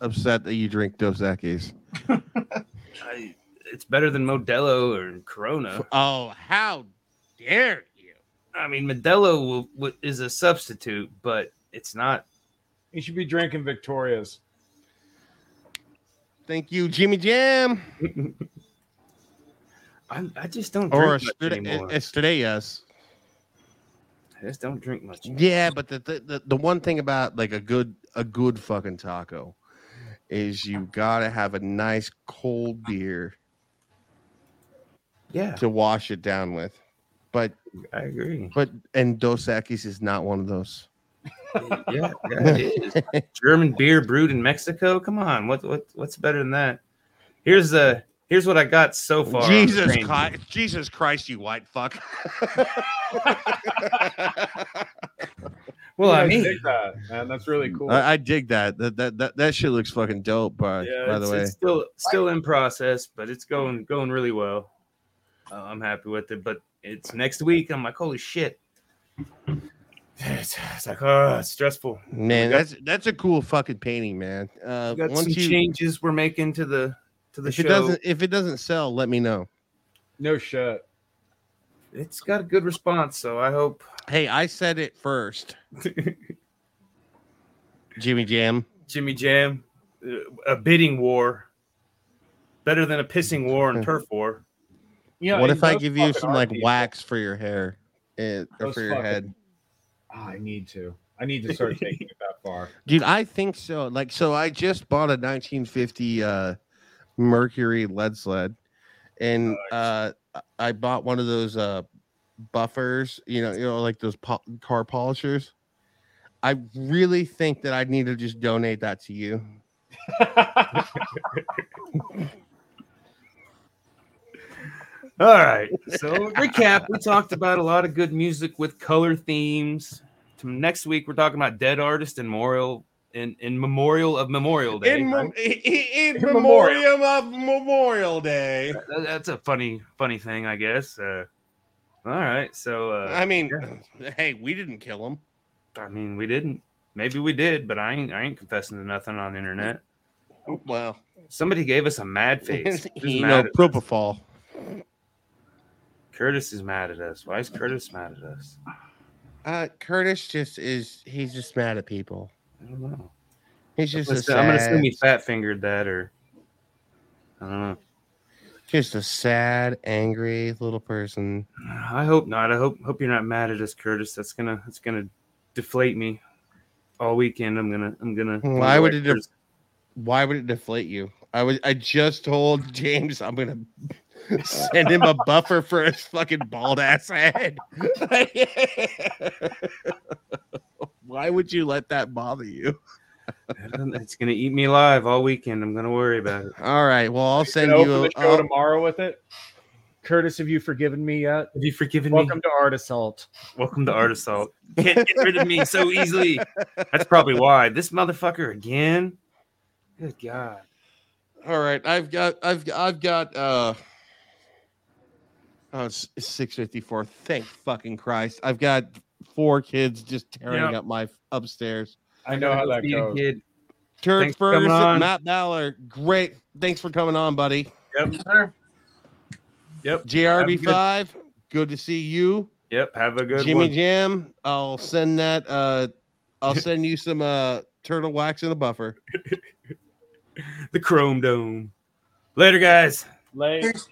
upset that you drink Dos Equis. I, it's better than Modelo or Corona. Oh, how dare you! I mean, Modelo will, will, is a substitute, but it's not. You should be drinking Victoria's. Thank you, Jimmy Jam, I, I just don't or drink much anymore. Estrellas. I just don't drink much. Yeah, but the, the the the one thing about like a good a good fucking taco is you gotta have a nice cold beer Yeah, to wash it down with. But I agree. but and Dos Equis is not one of those. yeah, yeah, it is. German beer brewed in Mexico. Come on, what what what's better than that? Here's the here's what I got so far. Jesus. Christ, Jesus Christ, you white fuck. Well, I Yeah, mean, dig that, man. That's really cool. I, I dig that. That, that that that shit looks fucking dope. By yeah, by the way, it's still still in process, but it's going going really well. Uh, I'm happy with it. But it's next week. I'm like, holy shit. It's, it's like, oh, it's stressful. man, got- that's that's a cool fucking painting, man. Uh, got some you, changes we're making to the to the if show. it doesn't if it doesn't sell, let me know. no shit. It's got a good response, so I hope. Hey, I said it first, Jimmy Jam. Jimmy Jam, uh, a bidding war, better than a pissing war and turf war. You know, what if I give you some like people- wax for your hair, eh, or for your fucking- head? Ah, I need to. I need to start taking it that far. Dude, I think so. Like, so I just bought a 1950 uh, Mercury lead sled, and uh, I bought one of those uh, buffers. You know, you know, like those po- car polishers. I really think that I need to just donate that to you. All right. So recap: We talked about a lot of good music with color themes. Next week, we're talking about dead artist and memorial in, in memorial of Memorial Day. In, right? mem- in, In memoriam. memoriam of Memorial Day. That- That's a funny, funny thing, I guess. Uh, all right. So uh, I mean, hey, we didn't kill him. I mean, we didn't. Maybe we did, but I ain't. I ain't confessing to nothing on the internet. Well, Somebody gave us a mad face. Who's you mad know, at us? propofol. Curtis is mad at us. Why is Curtis mad at us? Uh, Curtis just is. He's just mad at people. I don't know. He's just a Listen, I'm gonna assume he fat fingered that, or I don't know. just a sad, angry little person. I hope not. I hope hope you're not mad at us, Curtis. That's gonna that's gonna deflate me all weekend. I'm gonna I'm gonna. Why would it def- Why would it deflate you? I was. I just told James I'm gonna send him a buffer for his fucking bald ass head. Why would you let that bother you? It's gonna eat me alive all weekend. I'm gonna worry about it. All right. Well, I'll send Gonna you. A, the show I'll- tomorrow with it. Curtis, have you forgiven me yet? Have you forgiven me? Welcome to Art Assault. Welcome to Art Assault. Can't get rid of me so easily. That's probably why. This motherfucker again. Good God. All right, I've got, I've, I've got. uh Oh, it's six fifty four. Thank fucking Christ! I've got four kids just tearing Yep. up my upstairs. I know how that goes. kid. Turk Thanks Ferguson. Matt Ballard, great. Thanks for coming on, buddy. Yep, sir, Yep. JRB five, good to see you. Yep. Have a good Jimmy one. Jam, I'll send that. Uh, I'll send you some uh turtle wax in a buffer. The Chrome Dome. Later, guys. Late. Peace.